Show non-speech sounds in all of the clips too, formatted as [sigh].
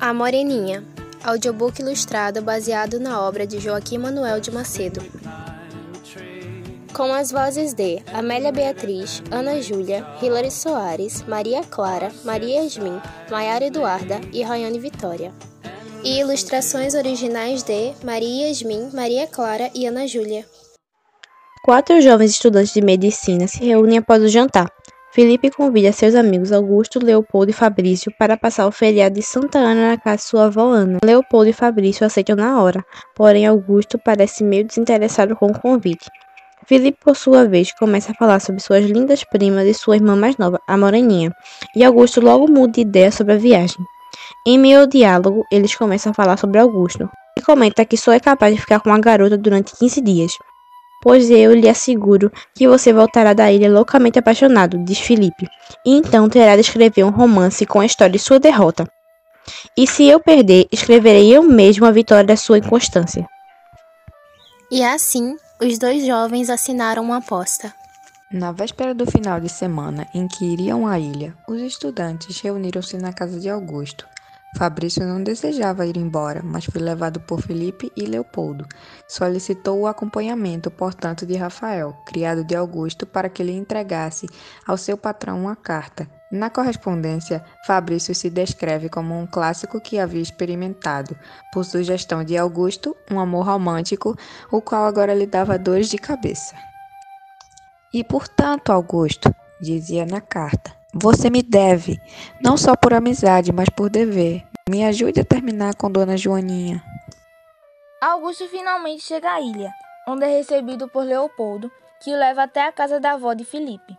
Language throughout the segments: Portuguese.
A Moreninha, audiobook ilustrado baseado na obra de Joaquim Manuel de Macedo. Com as vozes de Amélia Beatriz, Ana Júlia, Hilary Soares, Maria Clara, Maria Yasmin, Maiara Eduarda e Rayane Vitória. E ilustrações originais de Maria Yasmin, Maria Clara e Ana Júlia. Quatro jovens estudantes de medicina se reúnem após o jantar. Felipe convida seus amigos Augusto, Leopoldo e Fabrício para passar o feriado de Santa Ana na casa de sua avó Ana. Leopoldo e Fabrício aceitam na hora, porém Augusto parece meio desinteressado com o convite. Felipe, por sua vez, começa a falar sobre suas lindas primas e sua irmã mais nova, a Moreninha, e Augusto logo muda de ideia sobre a viagem. Em meio ao diálogo, eles começam a falar sobre Augusto, e comenta que só é capaz de ficar com a garota durante 15 dias pois eu lhe asseguro que você voltará da ilha loucamente apaixonado, diz Felipe, e então terá de escrever um romance com a história de sua derrota. E se eu perder, escreverei eu mesmo a vitória da sua inconstância. E assim, os dois jovens assinaram uma aposta. Na véspera do final de semana em que iriam à ilha, os estudantes reuniram-se na casa de Augusto Fabrício não desejava ir embora, mas foi levado por Felipe e Leopoldo. Solicitou o acompanhamento, portanto, de Rafael, criado de Augusto, para que lhe entregasse ao seu patrão uma carta. Na correspondência, Fabrício se descreve como um clássico que havia experimentado, por sugestão de Augusto, um amor romântico, o qual agora lhe dava dores de cabeça. E portanto, Augusto, dizia na carta, você me deve, não só por amizade, mas por dever. Me ajude a terminar com Dona Joaninha. Augusto finalmente chega à ilha, onde é recebido por Leopoldo, que o leva até a casa da avó de Felipe.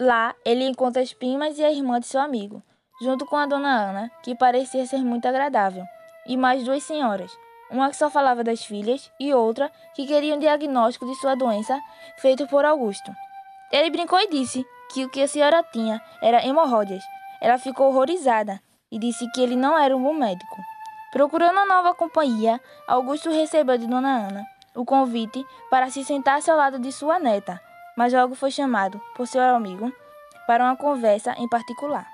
Lá, ele encontra as primas e a irmã de seu amigo, junto com a dona Ana, que parecia ser muito agradável, e mais duas senhoras, uma que só falava das filhas e outra que queria um diagnóstico de sua doença feito por Augusto. Ele brincou e disse que o que a senhora tinha era hemorroidas. Ela ficou horrorizada e disse que ele não era um bom médico. Procurando nova companhia, Augusto recebeu de Dona Ana o convite para se sentar ao lado de sua neta, mas logo foi chamado por seu amigo para uma conversa em particular.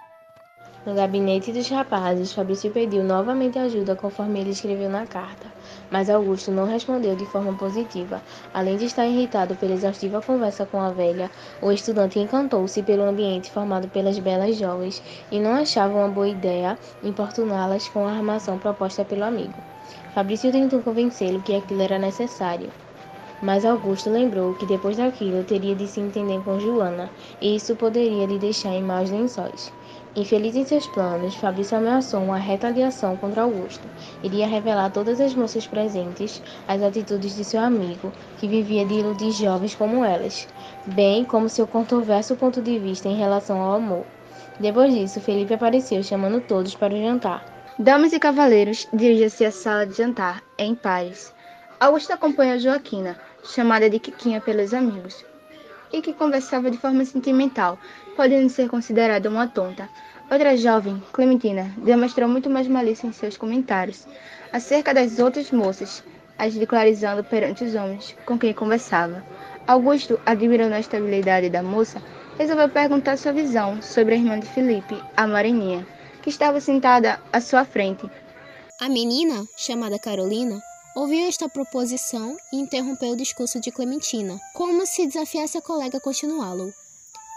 No gabinete dos rapazes, Fabrício pediu novamente ajuda conforme ele escreveu na carta, mas Augusto não respondeu de forma positiva. Além de estar irritado pela exaustiva conversa com a velha, o estudante encantou-se pelo ambiente formado pelas belas jovens e não achava uma boa ideia importuná-las com a armação proposta pelo amigo. Fabrício tentou convencê-lo que aquilo era necessário. Mas Augusto lembrou que depois daquilo teria de se entender com Joana, e isso poderia lhe deixar em maus lençóis. Infeliz em seus planos, Fabrício ameaçou uma retaliação contra Augusto. Iria revelar a todas as moças presentes as atitudes de seu amigo, que vivia de iludir jovens como elas, bem como seu controverso ponto de vista em relação ao amor. Depois disso, Felipe apareceu chamando todos para o jantar. Damas e cavaleiros, dirige-se à sala de jantar, em Paris. Augusto acompanha Joaquina, chamada de Quiquinha pelos amigos, e que conversava de forma sentimental, podendo ser considerada uma tonta. Outra jovem, Clementina, demonstrou muito mais malícia em seus comentários acerca das outras moças, as ridicularizando perante os homens com quem conversava. Augusto, admirando a estabilidade da moça, resolveu perguntar sua visão sobre a irmã de Felipe, a Mareninha, que estava sentada à sua frente. A menina, chamada Carolina, ouviu esta proposição e interrompeu o discurso de Clementina, como se desafiasse a colega a continuá-lo.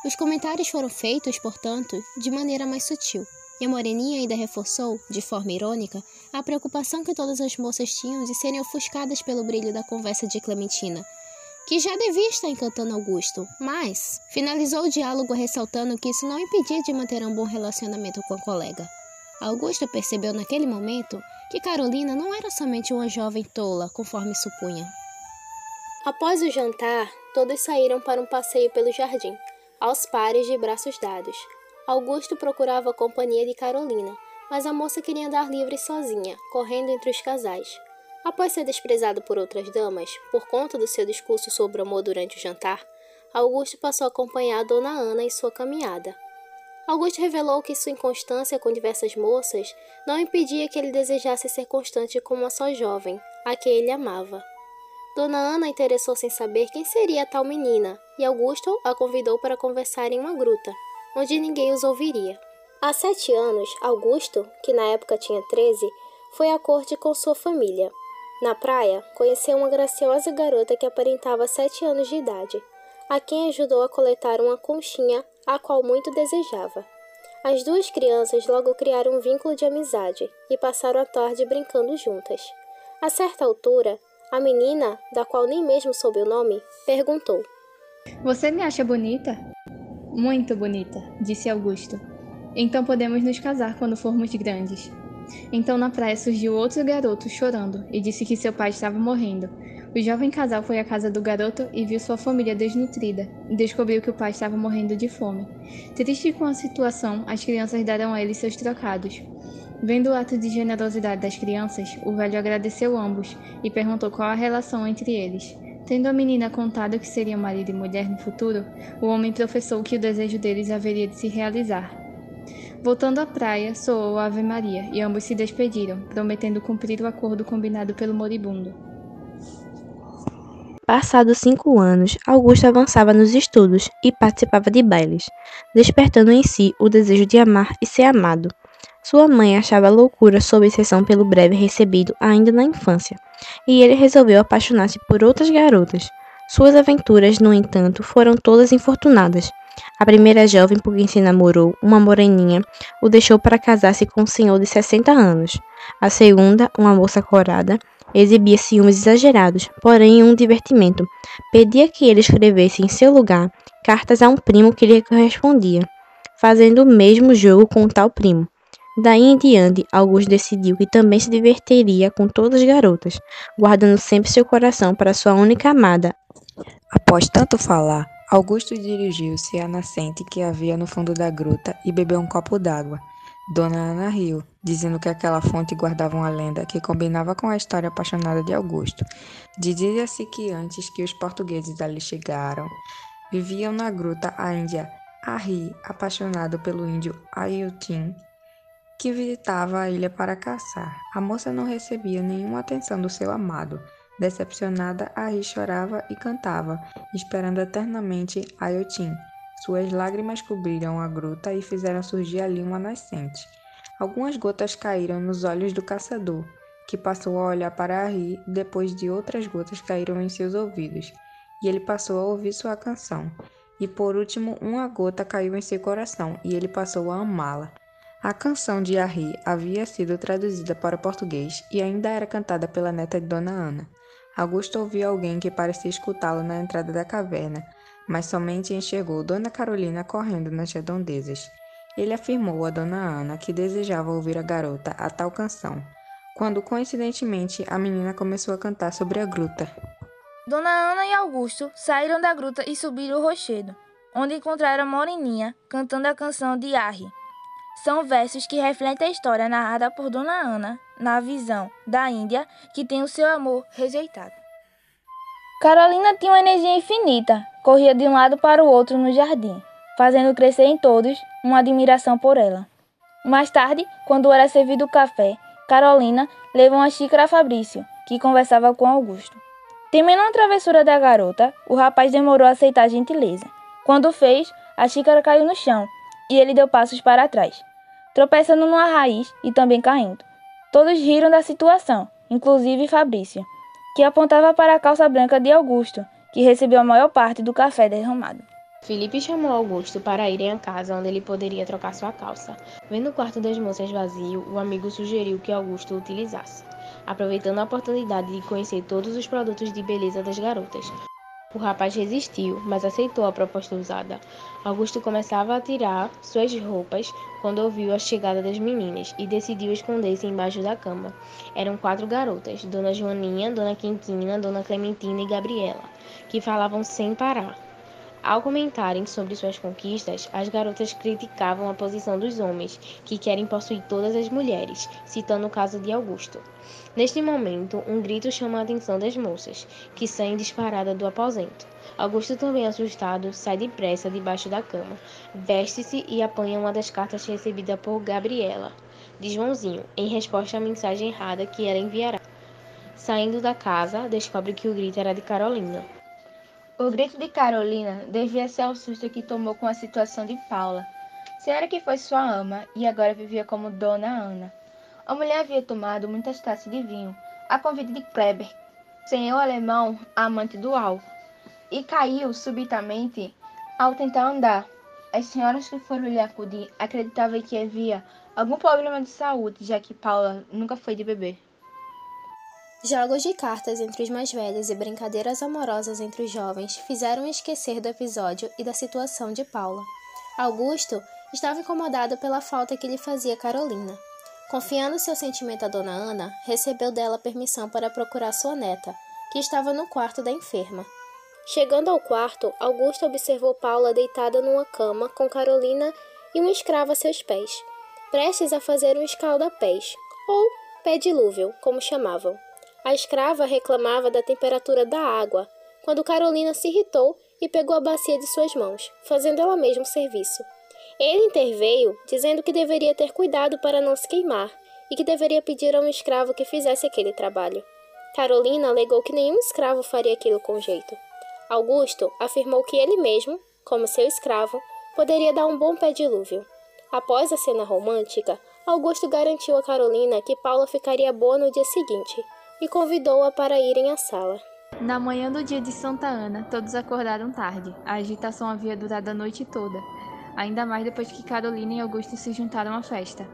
Os comentários foram feitos, portanto, de maneira mais sutil, e a Moreninha ainda reforçou, de forma irônica, a preocupação que todas as moças tinham de serem ofuscadas pelo brilho da conversa de Clementina, que já devia estar encantando Augusto, mas finalizou o diálogo ressaltando que isso não impedia de manter um bom relacionamento com a colega. Augusto percebeu naquele momento que Carolina não era somente uma jovem tola, conforme supunha. Após o jantar, todos saíram para um passeio pelo jardim, aos pares de braços dados. Augusto procurava a companhia de Carolina, mas a moça queria andar livre sozinha, correndo entre os casais. Após ser desprezado por outras damas, por conta do seu discurso sobre o amor durante o jantar, Augusto passou a acompanhar a Dona Ana em sua caminhada. Augusto revelou que sua inconstância com diversas moças não impedia que ele desejasse ser constante com uma só jovem, a que ele amava. Dona Ana interessou-se em saber quem seria a tal menina, e Augusto a convidou para conversar em uma gruta, onde ninguém os ouviria. Há sete anos, Augusto, que na época tinha 13, foi à corte com sua família. Na praia, conheceu uma graciosa garota que aparentava sete anos de idade, a quem ajudou a coletar uma conchinha, a qual muito desejava. As duas crianças logo criaram um vínculo de amizade e passaram a tarde brincando juntas. A certa altura, a menina, da qual nem mesmo soube o nome, perguntou: Você me acha bonita? Muito bonita, disse Augusto. Então podemos nos casar quando formos grandes. Então na praia surgiu outro garoto chorando e disse que seu pai estava morrendo. O jovem casal foi à casa do garoto e viu sua família desnutrida. Descobriu que o pai estava morrendo de fome. Triste com a situação, as crianças deram a ele seus trocados. Vendo o ato de generosidade das crianças, o velho agradeceu ambos e perguntou qual a relação entre eles. Tendo a menina contado que seriam marido e mulher no futuro, o homem professou que o desejo deles haveria de se realizar. Voltando à praia, soou a Ave Maria e ambos se despediram, prometendo cumprir o acordo combinado pelo moribundo. Passados cinco anos, Augusto avançava nos estudos e participava de bailes, despertando em si o desejo de amar e ser amado. Sua mãe achava loucura sua obsessão pelo breve recebido ainda na infância, e ele resolveu apaixonar-se por outras garotas. Suas aventuras, no entanto, foram todas infortunadas, a primeira jovem por quem se namorou, uma moreninha, o deixou para casar-se com um senhor de 60 anos. A segunda, uma moça corada, exibia ciúmes exagerados, porém um divertimento. Pedia que ele escrevesse em seu lugar cartas a um primo que lhe correspondia, fazendo o mesmo jogo com o tal primo. Daí em diante, Augusto decidiu que também se divertiria com todas as garotas, guardando sempre seu coração para sua única amada. Após tanto falar, Augusto dirigiu-se à nascente que havia no fundo da gruta e bebeu um copo d'água. Dona Ana riu, dizendo que aquela fonte guardava uma lenda que combinava com a história apaixonada de Augusto. Dizia-se que antes que os portugueses ali chegaram, viviam na gruta a índia Arri, apaixonado pelo índio Ayutin, que visitava a ilha para caçar. A moça não recebia nenhuma atenção do seu amado. Decepcionada, Ari chorava e cantava, esperando eternamente Ayotin. Suas lágrimas cobriram a gruta e fizeram surgir ali uma nascente. Algumas gotas caíram nos olhos do caçador, que passou a olhar para Ari depois de outras gotas caíram em seus ouvidos, e ele passou a ouvir sua canção. E por último, uma gota caiu em seu coração, e ele passou a amá-la. A canção de Ari havia sido traduzida para o português e ainda era cantada pela neta de Dona Ana. Augusto ouviu alguém que parecia escutá-lo na entrada da caverna, mas somente enxergou Dona Carolina correndo nas redondezas. Ele afirmou a Dona Ana que desejava ouvir a garota a tal canção, quando coincidentemente a menina começou a cantar sobre a gruta. Dona Ana e Augusto saíram da gruta e subiram o rochedo, onde encontraram a Moreninha cantando a canção de Arri. São versos que refletem a história narrada por Dona Ana na visão da Índia que tem o seu amor rejeitado. Carolina tinha uma energia infinita, corria de um lado para o outro no jardim, fazendo crescer em todos uma admiração por ela. Mais tarde, quando era servido o café, Carolina levou uma xícara a Fabrício, que conversava com Augusto. Temendo a travessura da garota, o rapaz demorou a aceitar a gentileza. Quando fez, a xícara caiu no chão e ele deu passos para trás, tropeçando numa raiz e também caindo. Todos riram da situação, inclusive Fabrício, que apontava para a calça branca de Augusto, que recebeu a maior parte do café derramado. Felipe chamou Augusto para irem à casa onde ele poderia trocar sua calça. Vendo o quarto das moças vazio, o amigo sugeriu que Augusto o utilizasse, aproveitando a oportunidade de conhecer todos os produtos de beleza das garotas. O rapaz resistiu, mas aceitou a proposta usada. Augusto começava a tirar suas roupas quando ouviu a chegada das meninas e decidiu esconder-se embaixo da cama. Eram quatro garotas: Dona Joaninha, Dona Quintina, Dona Clementina e Gabriela, que falavam sem parar. Ao comentarem sobre suas conquistas, as garotas criticavam a posição dos homens, que querem possuir todas as mulheres, citando o caso de Augusto. Neste momento, um grito chama a atenção das moças, que saem disparada do aposento. Augusto, também assustado, sai depressa debaixo da cama, veste-se e apanha uma das cartas recebida por Gabriela, de Joãozinho, em resposta à mensagem errada que ela enviará. Saindo da casa, descobre que o grito era de Carolina. O grito de Carolina devia ser o susto que tomou com a situação de Paula. Se era que foi sua ama e agora vivia como Dona Ana. A mulher havia tomado muitas taças de vinho, a convite de Kleber, senhor alemão, amante do Al, e caiu subitamente ao tentar andar. As senhoras que foram lhe acudir acreditavam que havia algum problema de saúde, já que Paula nunca foi de beber. Jogos de cartas entre os mais velhos e brincadeiras amorosas entre os jovens fizeram esquecer do episódio e da situação de Paula. Augusto estava incomodado pela falta que lhe fazia Carolina. Confiando seu sentimento à dona Ana, recebeu dela permissão para procurar sua neta, que estava no quarto da enferma. Chegando ao quarto, Augusto observou Paula deitada numa cama com Carolina e um escravo a seus pés, prestes a fazer um escalda-pés, ou pé dilúvio, como chamavam. A escrava reclamava da temperatura da água, quando Carolina se irritou e pegou a bacia de suas mãos, fazendo ela mesma o serviço. Ele interveio, dizendo que deveria ter cuidado para não se queimar e que deveria pedir a um escravo que fizesse aquele trabalho. Carolina alegou que nenhum escravo faria aquilo com jeito. Augusto afirmou que ele mesmo, como seu escravo, poderia dar um bom pé dilúvio. Após a cena romântica, Augusto garantiu a Carolina que Paula ficaria boa no dia seguinte e convidou-a para irem à sala. Na manhã do dia de Santa Ana, todos acordaram tarde. A agitação havia durado a noite toda ainda mais depois que Carolina e Augusto se juntaram à festa.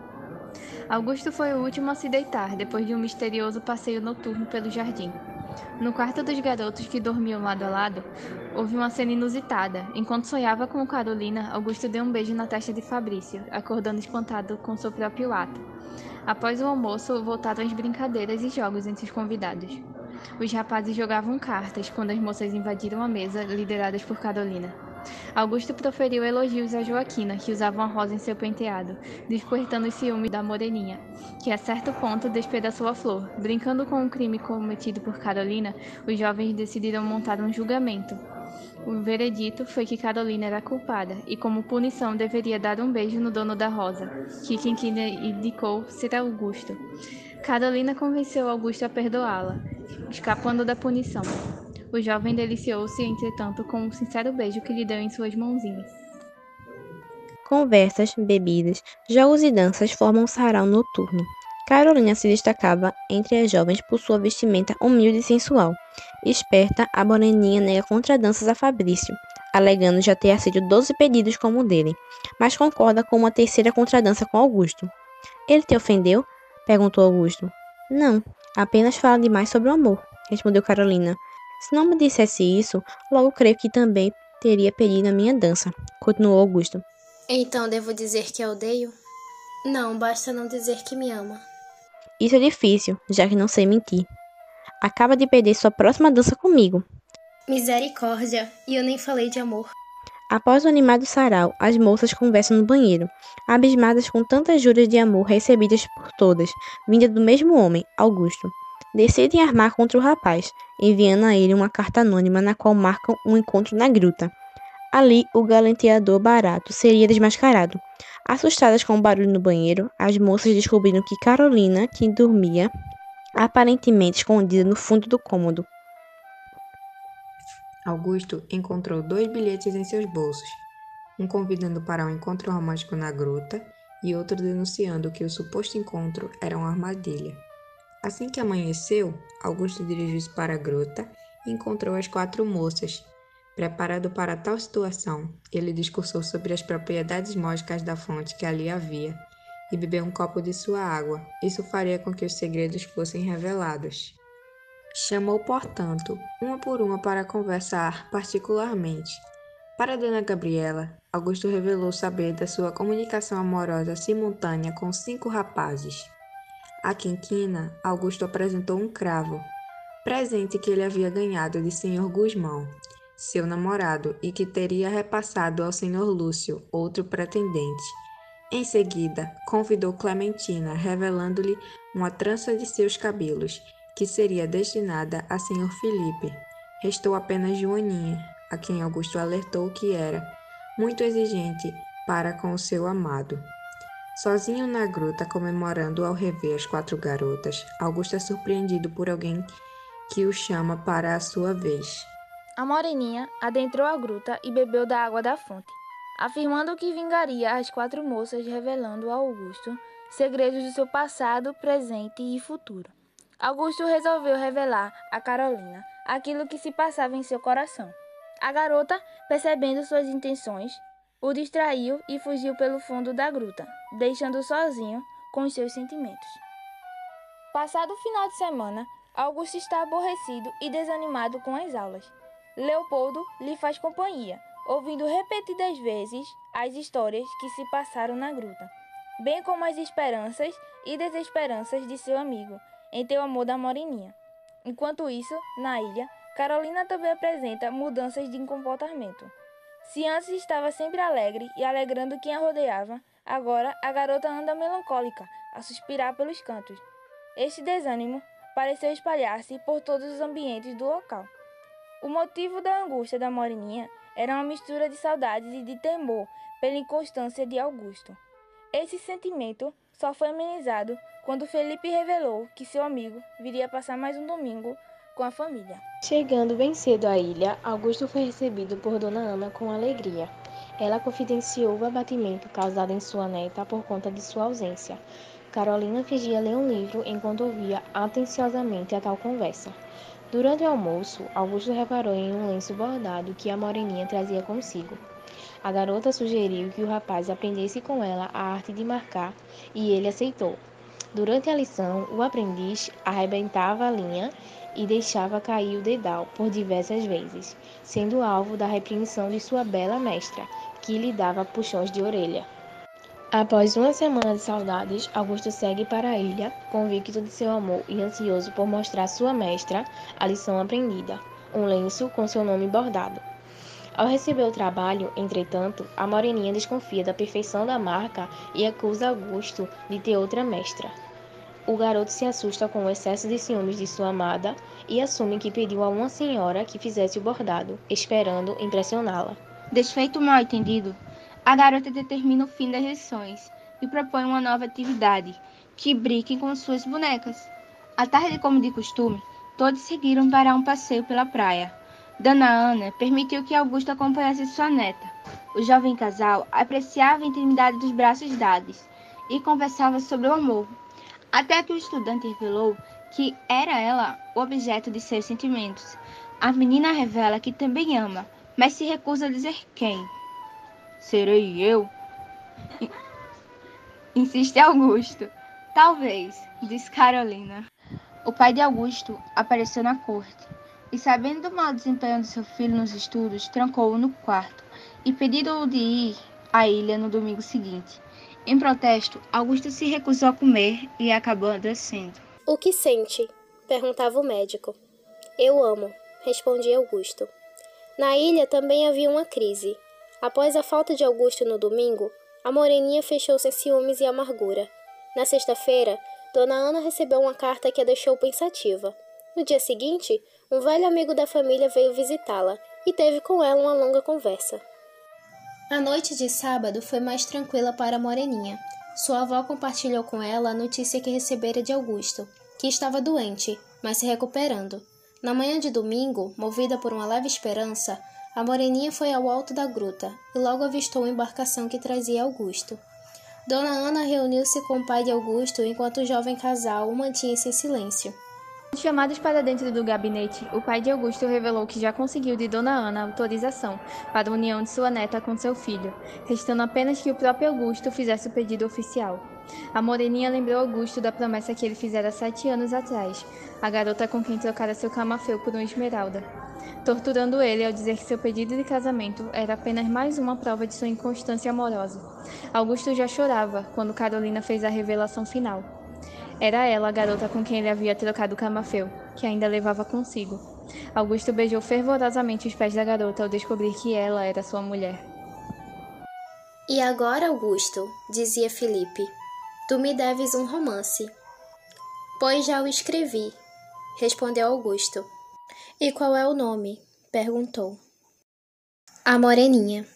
Augusto foi o último a se deitar depois de um misterioso passeio noturno pelo jardim. No quarto dos garotos que dormiam lado a lado, houve uma cena inusitada. Enquanto sonhava com Carolina, Augusto deu um beijo na testa de Fabrício, acordando espantado com seu próprio ato. Após o almoço, voltaram as brincadeiras e jogos entre os convidados. Os rapazes jogavam cartas quando as moças invadiram a mesa, lideradas por Carolina. Augusto proferiu elogios a Joaquina, que usava uma rosa em seu penteado, despertando o ciúme da moreninha, que a certo ponto despedaçou a flor. Brincando com o crime cometido por Carolina, os jovens decidiram montar um julgamento. O veredito foi que Carolina era culpada e, como punição, deveria dar um beijo no dono da rosa, que quem indicou ser Augusto. Carolina convenceu Augusto a perdoá-la, escapando da punição. O jovem deliciou-se, entretanto, com um sincero beijo que lhe deu em suas mãozinhas. Conversas, bebidas, jogos e danças formam um sarau noturno. Carolina se destacava entre as jovens por sua vestimenta humilde e sensual. Esperta, a moreninha nega contradanças a Fabrício, alegando já ter aceito 12 pedidos como o dele, mas concorda com uma terceira contradança com Augusto. Ele te ofendeu? perguntou Augusto. Não, apenas fala demais sobre o amor, respondeu Carolina, se não me dissesse isso, logo creio que também teria pedido a minha dança, continuou Augusto. Então devo dizer que a odeio? Não, basta não dizer que me ama. Isso é difícil, já que não sei mentir. Acaba de perder sua próxima dança comigo. Misericórdia, e eu nem falei de amor. Após o animado sarau, as moças conversam no banheiro, abismadas com tantas juras de amor recebidas por todas, vinda do mesmo homem, Augusto decidem armar contra o rapaz, enviando a ele uma carta anônima na qual marcam um encontro na gruta. Ali, o galanteador barato seria desmascarado. Assustadas com o barulho no banheiro, as moças descobriram que Carolina, que dormia, aparentemente escondida no fundo do cômodo. Augusto encontrou dois bilhetes em seus bolsos, um convidando para um encontro romântico na gruta e outro denunciando que o suposto encontro era uma armadilha. Assim que amanheceu, Augusto dirigiu-se para a gruta e encontrou as quatro moças. Preparado para tal situação, ele discursou sobre as propriedades mágicas da fonte que ali havia e bebeu um copo de sua água. Isso faria com que os segredos fossem revelados. Chamou, portanto, uma por uma para conversar particularmente. Para Dona Gabriela, Augusto revelou saber da sua comunicação amorosa simultânea com cinco rapazes. A quinquina, Augusto apresentou um cravo, presente que ele havia ganhado de Senhor Guzmão, seu namorado, e que teria repassado ao Senhor Lúcio, outro pretendente. Em seguida, convidou Clementina, revelando-lhe uma trança de seus cabelos, que seria destinada a Senhor Felipe. Restou apenas Joaninha, a quem Augusto alertou que era muito exigente para com o seu amado. Sozinho na gruta, comemorando ao rever as quatro garotas, Augusto é surpreendido por alguém que o chama para a sua vez. A moreninha adentrou a gruta e bebeu da água da fonte. Afirmando que vingaria as quatro moças, revelando a Augusto segredos do seu passado, presente e futuro. Augusto resolveu revelar a Carolina aquilo que se passava em seu coração. A garota, percebendo suas intenções, o distraiu e fugiu pelo fundo da gruta, deixando-o sozinho com seus sentimentos. Passado o final de semana, Augusto está aborrecido e desanimado com as aulas. Leopoldo lhe faz companhia, ouvindo repetidas vezes as histórias que se passaram na gruta, bem como as esperanças e desesperanças de seu amigo em teu amor da moreninha. Enquanto isso, na ilha, Carolina também apresenta mudanças de comportamento. Se antes estava sempre alegre e alegrando quem a rodeava, agora a garota anda melancólica, a suspirar pelos cantos. Este desânimo pareceu espalhar-se por todos os ambientes do local. O motivo da angústia da moreninha era uma mistura de saudades e de temor pela inconstância de Augusto. Esse sentimento só foi amenizado quando Felipe revelou que seu amigo viria passar mais um domingo com a família. Chegando bem cedo à ilha, Augusto foi recebido por Dona Ana com alegria. Ela confidenciou o abatimento causado em sua neta por conta de sua ausência. Carolina fingia ler um livro enquanto ouvia atenciosamente a tal conversa. Durante o almoço, Augusto reparou em um lenço bordado que a moreninha trazia consigo. A garota sugeriu que o rapaz aprendesse com ela a arte de marcar e ele aceitou. Durante a lição, o aprendiz arrebentava a linha e deixava cair o dedal por diversas vezes, sendo alvo da repreensão de sua bela mestra, que lhe dava puxões de orelha. Após uma semana de saudades, Augusto segue para a ilha, convicto de seu amor e ansioso por mostrar à sua mestra a lição aprendida, um lenço com seu nome bordado. Ao receber o trabalho, entretanto, a moreninha desconfia da perfeição da marca e acusa Augusto de ter outra mestra. O garoto se assusta com o excesso de ciúmes de sua amada e assume que pediu a uma senhora que fizesse o bordado, esperando impressioná-la. Desfeito mal entendido, a garota determina o fim das lições e propõe uma nova atividade, que brinque com suas bonecas. À tarde, como de costume, todos seguiram para um passeio pela praia. Dona Ana permitiu que Augusto acompanhasse sua neta. O jovem casal apreciava a intimidade dos braços dados e conversava sobre o amor, até que o estudante revelou que era ela o objeto de seus sentimentos. A menina revela que também ama, mas se recusa a dizer quem. Serei eu? [laughs] Insiste Augusto. Talvez, diz Carolina. O pai de Augusto apareceu na corte e, sabendo do mau desempenho de seu filho nos estudos, trancou-o no quarto e pediu-o de ir à ilha no domingo seguinte. Em protesto, Augusto se recusou a comer e acabou adoecendo. O que sente? perguntava o médico. Eu amo, respondia Augusto. Na ilha também havia uma crise. Após a falta de Augusto no domingo, a moreninha fechou-se em ciúmes e amargura. Na sexta-feira, Dona Ana recebeu uma carta que a deixou pensativa. No dia seguinte, um velho amigo da família veio visitá-la e teve com ela uma longa conversa. A noite de sábado foi mais tranquila para a moreninha. Sua avó compartilhou com ela a notícia que recebera de Augusto, que estava doente, mas se recuperando. Na manhã de domingo, movida por uma leve esperança, a moreninha foi ao alto da gruta e logo avistou a embarcação que trazia Augusto. Dona Ana reuniu-se com o pai de Augusto enquanto o jovem casal mantinha-se em silêncio. Chamados para dentro do gabinete, o pai de Augusto revelou que já conseguiu de Dona Ana autorização para a união de sua neta com seu filho, restando apenas que o próprio Augusto fizesse o pedido oficial. A moreninha lembrou Augusto da promessa que ele fizera sete anos atrás, a garota com quem trocara seu camafeu por uma esmeralda torturando ele ao dizer que seu pedido de casamento era apenas mais uma prova de sua inconstância amorosa. Augusto já chorava quando Carolina fez a revelação final. Era ela a garota com quem ele havia trocado o camafeu, que ainda levava consigo. Augusto beijou fervorosamente os pés da garota ao descobrir que ela era sua mulher. E agora, Augusto, dizia Felipe, tu me deves um romance. Pois já o escrevi, respondeu Augusto. E qual é o nome? perguntou. A Moreninha.